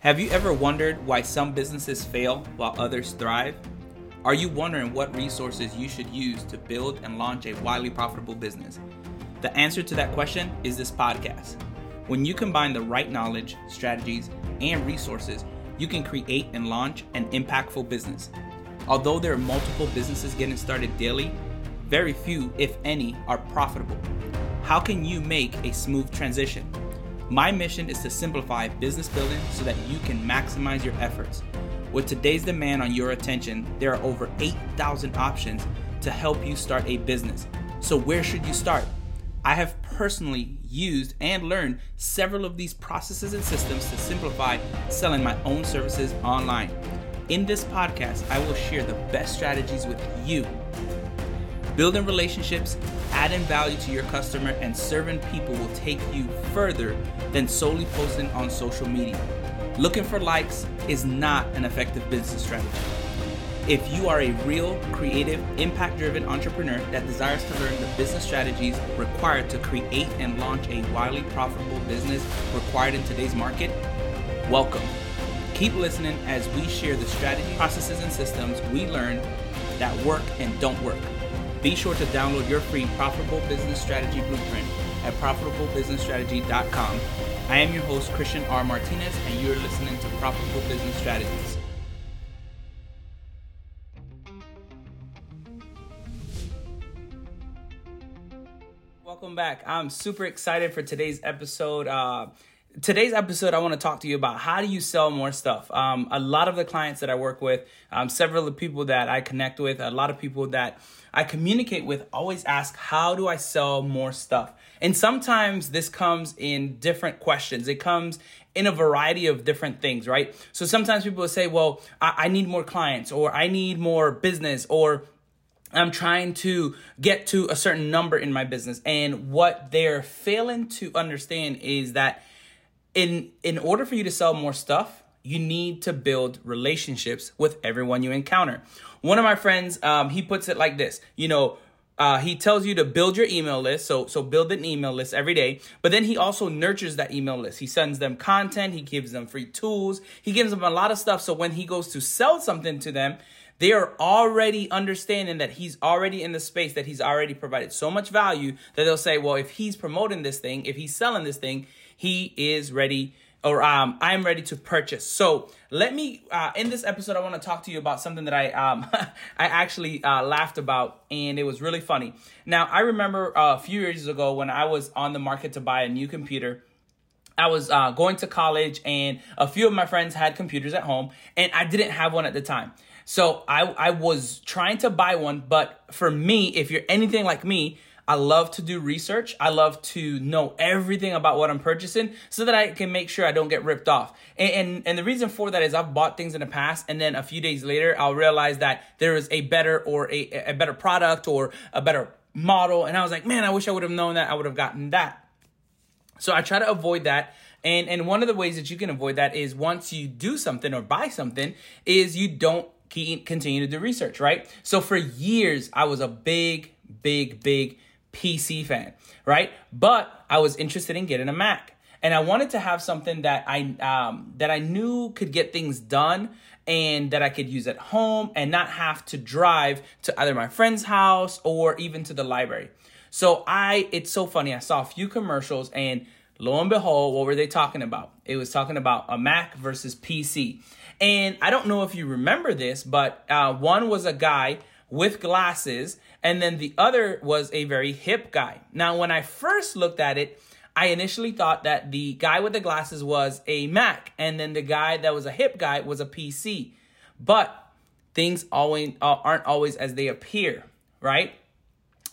Have you ever wondered why some businesses fail while others thrive? Are you wondering what resources you should use to build and launch a wildly profitable business? The answer to that question is this podcast. When you combine the right knowledge, strategies, and resources, you can create and launch an impactful business. Although there are multiple businesses getting started daily, very few, if any, are profitable. How can you make a smooth transition? My mission is to simplify business building so that you can maximize your efforts. With today's demand on your attention, there are over 8,000 options to help you start a business. So, where should you start? I have personally used and learned several of these processes and systems to simplify selling my own services online. In this podcast, I will share the best strategies with you Building relationships, adding value to your customer, and serving people will take you further than solely posting on social media. Looking for likes is not an effective business strategy. If you are a real, creative, impact driven entrepreneur that desires to learn the business strategies required to create and launch a wildly profitable business required in today's market, welcome. Keep listening as we share the strategy, processes, and systems we learn that work and don't work. Be sure to download your free Profitable Business Strategy Blueprint at profitablebusinessstrategy.com. I am your host, Cristian R. Martinez, and you're listening to Profitable Business Strategies. Welcome back. I'm super excited for today's episode. Uh, today's episode i want to talk to you about how do you sell more stuff. Um, a lot of the clients that i work with um, several of the people that i connect with a lot of people that i communicate with always ask how do i sell more stuff? And sometimes this comes in different questions. It comes in a variety of different things right? So sometimes people will say well I, I need more clients or i need more business or I'm trying to get to a certain number in my business. And what they're failing to understand is that in in order for you to sell more stuff, you need to build relationships with everyone you encounter. One of my friends, um, he puts it like this: you know, uh, he tells you to build your email list. So so build an email list every day. But then he also nurtures that email list. He sends them content. He gives them free tools. He gives them a lot of stuff. So when he goes to sell something to them, they are already understanding that he's already in the space that he's already provided so much value that they'll say, well, if he's promoting this thing, if he's selling this thing, he is ready or um, I'm ready to purchase. So let me uh, in this episode, I want to talk to you about something that I um, I actually uh, laughed about, and it was really funny. Now I remember uh, a few years ago when I was on the market to buy a new computer. I was uh, going to college, and a few of my friends had computers at home, and I didn't have one at the time. So I I was trying to buy one, but for me, if you're anything like me, I love to do research. I love to know everything about what I'm purchasing so that I can make sure I don't get ripped off. And, and, and the reason for that is I've bought things in the past and then a few days later I'll realize that there is a better or a, a better product or a better model. And I was like, man, I wish I would have known that. I would have gotten that. So I try to avoid that. And and one of the ways that you can avoid that is once you do something or buy something, is you don't keep, continue to do research, right? So for years, I was a big, big, big PC fan, right? But I was interested in getting a Mac. And I wanted to have something that I um, that I knew could get things done and that I could use at home and not have to drive to either my friend's house or even to the library. So I it's so funny. I saw a few commercials and lo and behold, what were they talking about? It was talking about a Mac versus PC. And I don't know if you remember this, but uh, one was a guy with glasses, and then the other was a very hip guy. Now, when I first looked at it, I initially thought that the guy with the glasses was a Mac, and then the guy that was a hip guy was a PC. But things always uh, aren't always as they appear, right?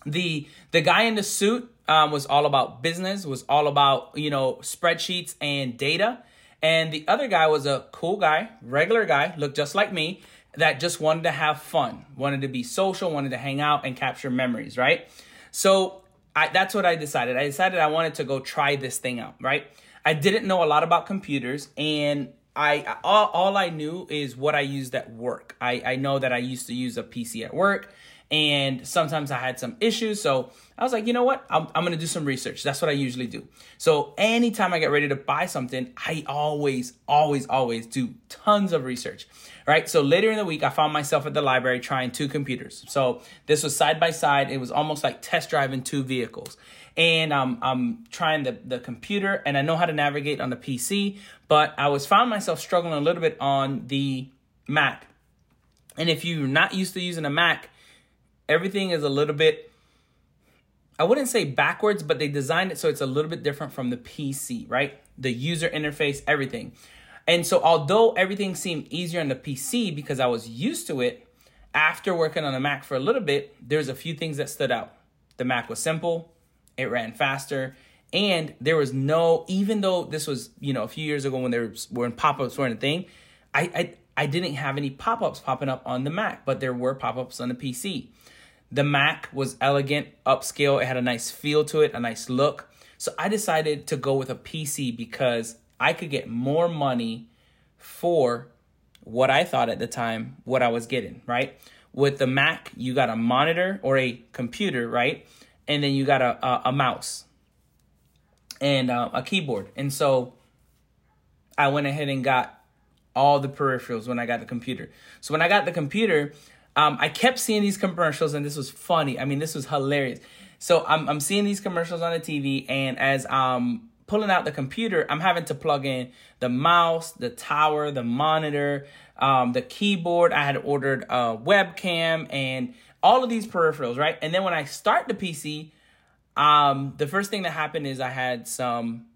The the guy in the suit um, was all about business, was all about you know spreadsheets and data, and the other guy was a cool guy, regular guy, looked just like me, that just wanted to have fun, wanted to be social, wanted to hang out and capture memories, right? So I, that's what I decided. I decided I wanted to go try this thing out, right? I didn't know a lot about computers and I all, all I knew is what I used at work. I, I know that I used to use a PC at work and sometimes I had some issues. So I was like, you know what? I'm, I'm to do some research. That's what I usually do. So anytime I get ready to buy something, I always, always, always do tons of research. Right. So later in the week, I found myself at the library trying two computers. So this was side by side. It was almost like test driving two vehicles. And um, I'm trying the, the computer and I know how to navigate on the PC, but I was found myself struggling a little bit on the Mac. And if you're not used to using a Mac, everything is a little bit I wouldn't say backwards, but they designed it so it's a little bit different from the PC, right? The user interface, everything. And so, although everything seemed easier on the PC because I was used to it, after working on a Mac for a little bit, there's a few things that stood out. The Mac was simple, it ran faster, and there was no, even though this was, you know, a few years ago when there were when pop-ups weren't a thing, I, I I didn't have any pop-ups popping up on the Mac, but there were pop-ups on the PC. The Mac was elegant, upscale. It had a nice feel to it, a nice look. So I decided to go with a PC because I could get more money for what I thought at the time what I was getting, right? With the Mac, you got a monitor or a computer, right? And then you got a, a, a mouse and uh, a keyboard. And so I went ahead and got all the peripherals when I got the computer. So when I got the computer, um, I kept seeing these commercials, and this was funny. I mean, this was hilarious. So I'm I'm seeing these commercials on the TV, and as I'm pulling out the computer, I'm having to plug in the mouse, the tower, the monitor, um, the keyboard. I had ordered a webcam and all of these peripherals, right? And then when I start the PC, um, the first thing that happened is I had some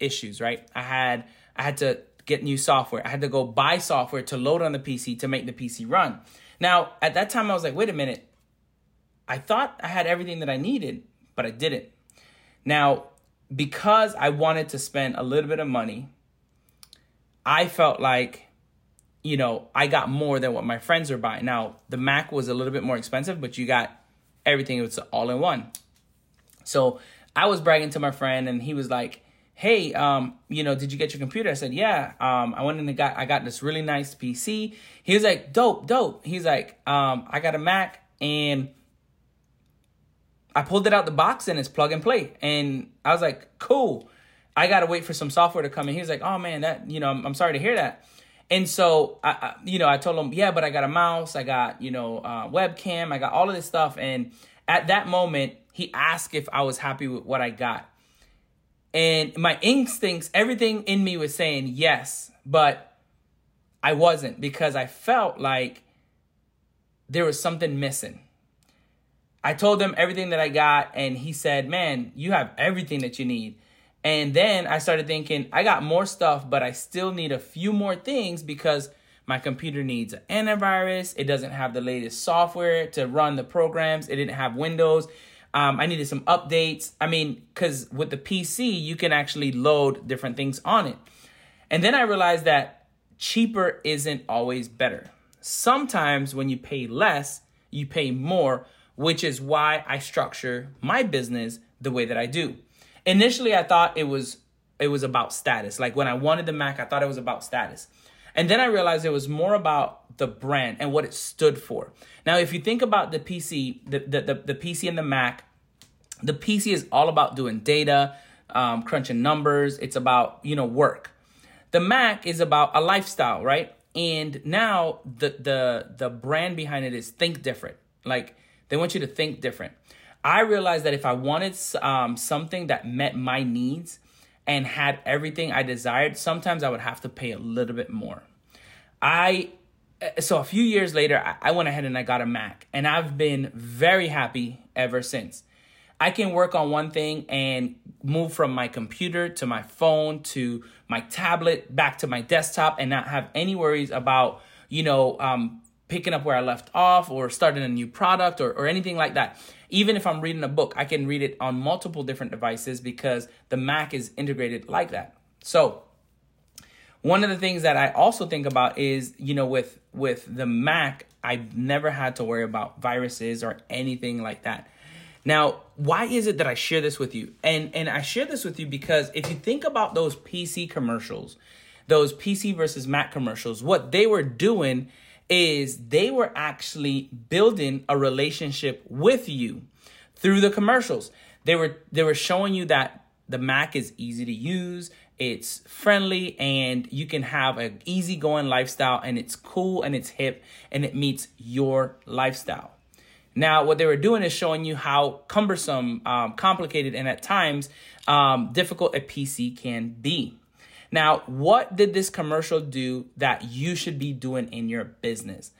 issues, right? I had I had to get new software. I had to go buy software to load on the PC to make the PC run. Now, at that time, I was like, wait a minute. I thought I had everything that I needed, but I didn't. Now, because I wanted to spend a little bit of money, I felt like, you know, I got more than what my friends were buying. Now, the Mac was a little bit more expensive, but you got everything, it was all in one. So I was bragging to my friend, and he was like, hey, um, you know, did you get your computer? I said, yeah. Um, I went in and got, I got this really nice PC. He was like, dope, dope. He's like, um, I got a Mac and I pulled it out the box and it's plug and play. And I was like, cool. I got to wait for some software to come in. He was like, oh man, that, you know, I'm, I'm sorry to hear that. And so, I, I, you know, I told him, yeah, but I got a mouse, I got, you know, uh, webcam, I got all of this stuff. And at that moment, he asked if I was happy with what I got. And my instincts, everything in me was saying yes, but I wasn't because I felt like there was something missing. I told him everything that I got, and he said, Man, you have everything that you need. And then I started thinking, I got more stuff, but I still need a few more things because my computer needs an antivirus. It doesn't have the latest software to run the programs. It didn't have Windows. Um, I needed some updates. I mean, because with the PC, you can actually load different things on it. And then I realized that cheaper isn't always better. Sometimes when you pay less, you pay more, which is why I structure my business the way that I do. Initially, I thought it was it was about status. Like when I wanted the Mac, I thought it was about status. And then I realized it was more about the brand and what it stood for. Now, if you think about the PC, the, the, the, the PC and the Mac, the PC is all about doing data, um, crunching numbers. It's about, you know, work. The Mac is about a lifestyle, right? And now the the the brand behind it is think different. Like they want you to think different. I realized that if I wanted um, something that met my needs and had everything I desired, sometimes I would have to pay a little bit more. I so a few years later, I went ahead and I got a Mac, and I've been very happy ever since. I can work on one thing and move from my computer to my phone to my tablet back to my desktop and not have any worries about, you know, um, picking up where I left off or starting a new product or, or anything like that. Even if I'm reading a book, I can read it on multiple different devices because the Mac is integrated like that. So, one of the things that I also think about is, you know, with with the Mac, I've never had to worry about viruses or anything like that. Now, why is it that I share this with you? And and I share this with you because if you think about those PC commercials, those PC versus Mac commercials, what they were doing is they were actually building a relationship with you through the commercials. They were they were showing you that the Mac is easy to use, it's friendly, and you can have an easygoing lifestyle, and it's cool and it's hip and it meets your lifestyle. Now, what they were doing is showing you how cumbersome, um, complicated, and at times um, difficult a PC can be. Now, what did this commercial do that you should be doing in your business?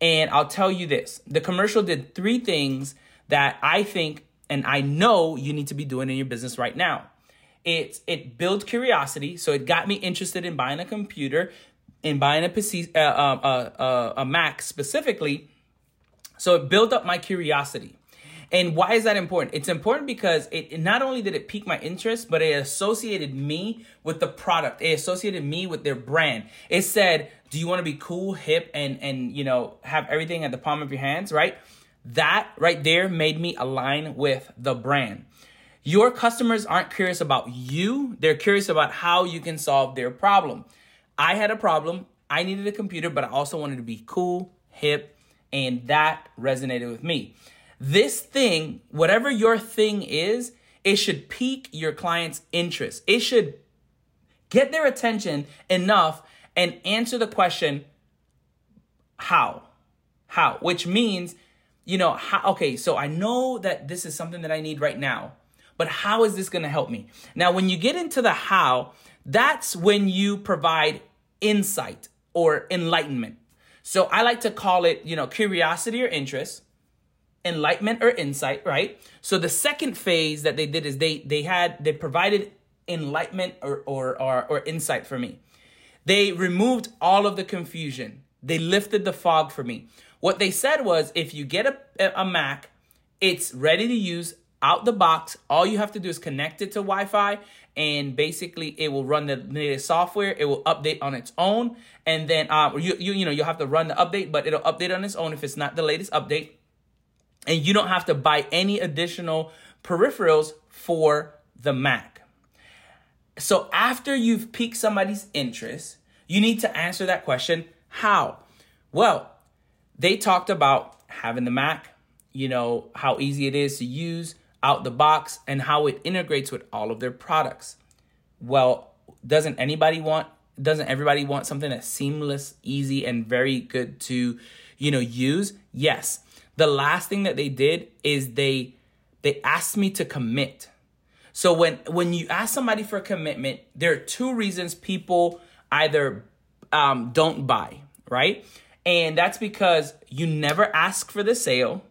And I'll tell you this the commercial did three things that I think and I know you need to be doing in your business right now. It it built curiosity, so it got me interested in buying a computer, in buying a PC, uh, uh, uh, a Mac specifically. So it built up my curiosity. And why is that important? It's important because it, not only did it pique my interest, but it associated me with the product. It associated me with their brand. It said, "Do you want to be cool, hip, and and you know have everything at the palm of your hands?" Right? That right there made me align with the brand. Your customers aren't curious about you; they're curious about how you can solve their problem. I had a problem. I needed a computer, but I also wanted to be cool, hip, and that resonated with me. This thing, whatever your thing is, it should pique your client's interest. It should get their attention enough and answer the question, how? How? Which means, you know, how, okay, so I know that this is something that I need right now, but how is this going to help me? Now, when you get into the how, that's when you provide insight or enlightenment. So I like to call it, you know, curiosity or interest enlightenment or insight, right? So the second phase that they did is they they had they provided enlightenment or or or, or insight for me. They removed all of the confusion. They lifted the fog for me. What they said was if you get a, a Mac, it's ready to use out the box. All you have to do is connect it to Wi-Fi and basically it will run the native software. It will update on its own. And then um, you, you, you know, you'll have to run the update, but it'll update on its own if it's not the latest update and you don't have to buy any additional peripherals for the Mac. So after you've piqued somebody's interest, you need to answer that question how? Well, they talked about having the Mac, you know, how easy it is to use out the box and how it integrates with all of their products. Well, doesn't anybody want doesn't everybody want something that's seamless, easy and very good to, you know, use? Yes the last thing that they did is they they asked me to commit. So when when you ask somebody for a commitment, there are two reasons people either um, don't buy, right? And that's because you never ask for the sale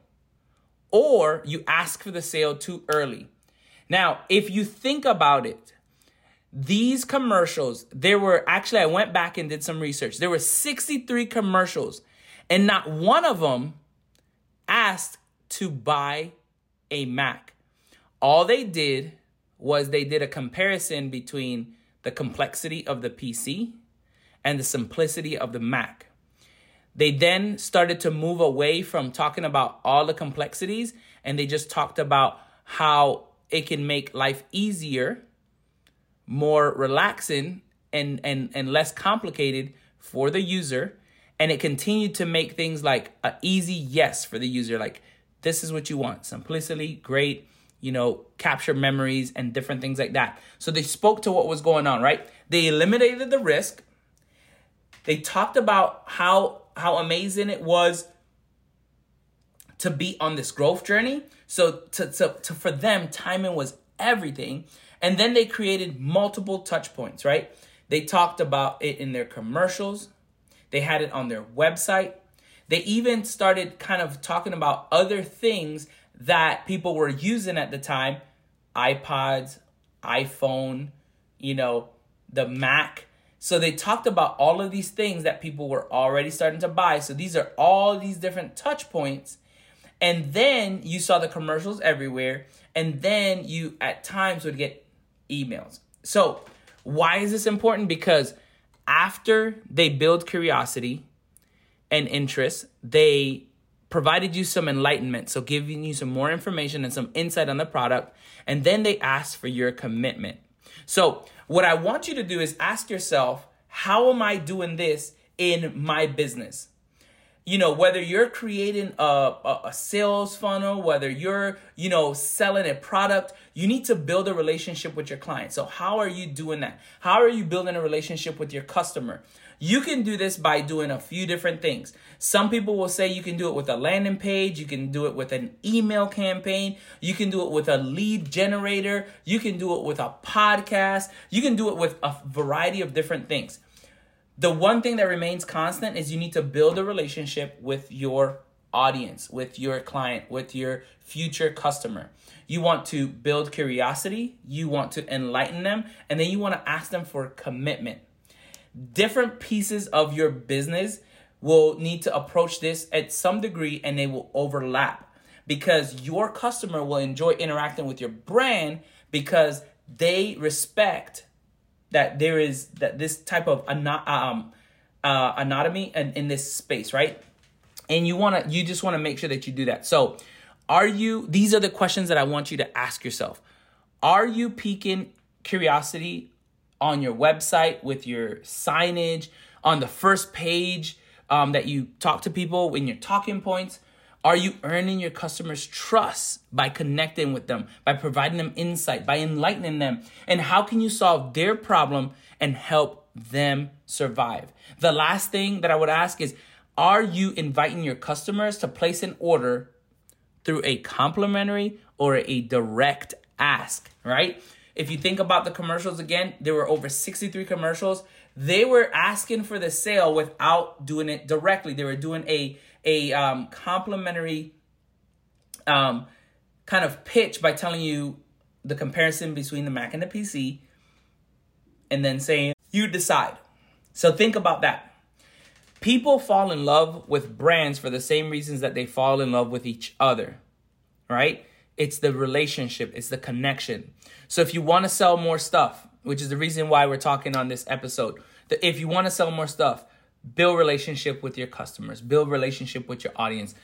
or you ask for the sale too early. Now, if you think about it, these commercials, there were actually, I went back and did some research. There were 63 commercials, and not one of them asked to buy a Mac. All they did was they did a comparison between the complexity of the PC and the simplicity of the Mac. They then started to move away from talking about all the complexities and they just talked about how it can make life easier, more relaxing, and, and, and less complicated for the user. And it continued to make things like an easy yes for the user like this is what you want simplicity great you know capture memories and different things like that. So they spoke to what was going on right? They eliminated the risk. They talked about how how amazing it was to be on this growth journey. So to, to, to for them timing was everything. And then they created multiple touch points right? They talked about it in their commercials. They had it on their website. They even started kind of talking about other things that people were using at the time. iPods, iPhone, you know, the Mac. So they talked about all of these things that people were already starting to buy. So these are all these different touch points. And then you saw the commercials everywhere. And then you at times would get emails. So why is this important? Because after they build curiosity and interest, they provided you some enlightenment, so giving you some more information and some insight on the product, and then they ask for your commitment. So, what I want you to do is ask yourself, how am I doing this in my business? you know whether you're creating a, a, a, sales funnel whether you're you know selling a product you need to build a relationship with your client. So how are you doing that? How are you building a relationship with your customer you can do this by doing a few different things some people will say you can do it with a landing page you can do it with an email campaign you can do it with a lead generator you can do it with a podcast you can do it with a variety of different things the one thing that remains constant is you need to build a relationship with your audience, with your client, with your future customer. You want to build curiosity, you want to enlighten them, and then you want to ask them for commitment. Different pieces of your business will need to approach this at some degree and they will overlap because your customer will enjoy interacting with your brand because they respect that there is that this type of um, uh, anatomy and in this space, right? And you want to you just want to make sure that you do that. So, are you these are the questions that I want you to ask yourself. Are you piquing curiosity on your website with your signage on the first page um, that you talk to people in your talking points? Are you earning your customers' trust by connecting with them, by providing them insight, by enlightening them? And how can you solve their problem and help them survive? The last thing that I would ask is Are you inviting your customers to place an order through a complimentary or a direct ask, right? If you think about the commercials again, there were over 63 commercials. They were asking for the sale without doing it directly. They were doing a a um, complimentary um, kind of pitch by telling you the comparison between the Mac and the PC, and then saying you decide. So think about that. People fall in love with brands for the same reasons that they fall in love with each other, right? It's the relationship, it's the connection. So if you want to sell more stuff, which is the reason why we're talking on this episode, that if you want to sell more stuff, build relationship with your customers, build relationship with your audience,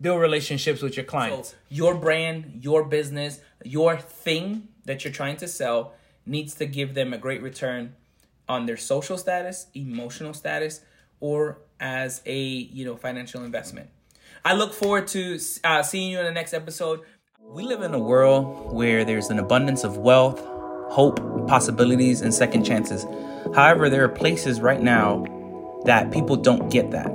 build relationships with your clients. So, your brand, your business, your thing that you're trying to sell needs to give them a great return on their social status, emotional status, or as a you know financial investment. I look forward to uh, seeing you in the next episode. We live in a world where there's an abundance of wealth, hope, possibilities, and second chances. However, there are places right now that people don't get that.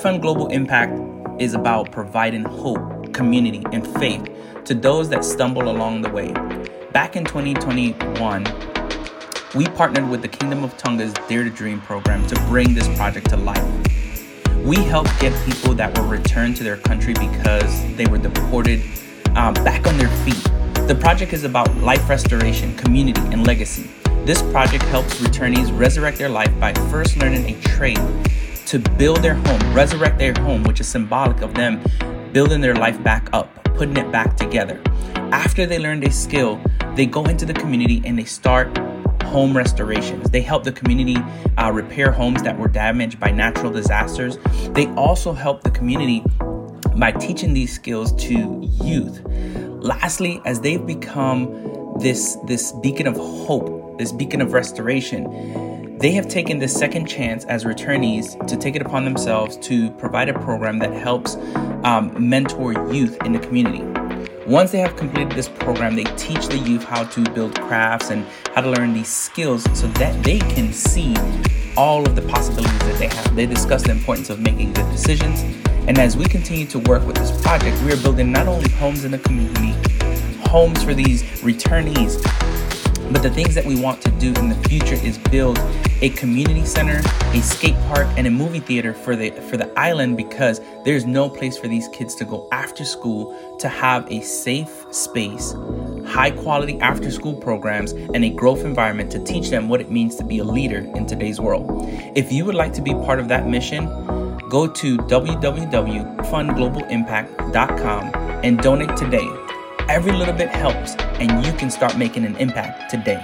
Fund Global Impact is about providing hope, community, and faith to those that stumble along the way. Back in 2021, we partnered with the Kingdom of Tonga's Dare to Dream program to bring this project to life. We helped get people that were returned to their country because they were deported um, back on their feet. The project is about life restoration, community, and legacy. This project helps returnees resurrect their life by first learning a trade to build their home, resurrect their home, which is symbolic of them building their life back up, putting it back together. After they learn a skill, they go into the community and they start home restorations. They help the community uh, repair homes that were damaged by natural disasters. They also help the community by teaching these skills to youth. Lastly, as they've become this, this beacon of hope this beacon of restoration, they have taken this second chance as returnees to take it upon themselves to provide a program that helps um, mentor youth in the community. Once they have completed this program, they teach the youth how to build crafts and how to learn these skills so that they can see all of the possibilities that they have. They discuss the importance of making good decisions. And as we continue to work with this project, we are building not only homes in the community, homes for these returnees, but the things that we want to do in the future is build a community center, a skate park, and a movie theater for the for the island because there's no place for these kids to go after school to have a safe space, high quality after school programs, and a growth environment to teach them what it means to be a leader in today's world. If you would like to be part of that mission, go to www.fundglobalimpact.com and donate today Every little bit helps, and you can start making an impact today.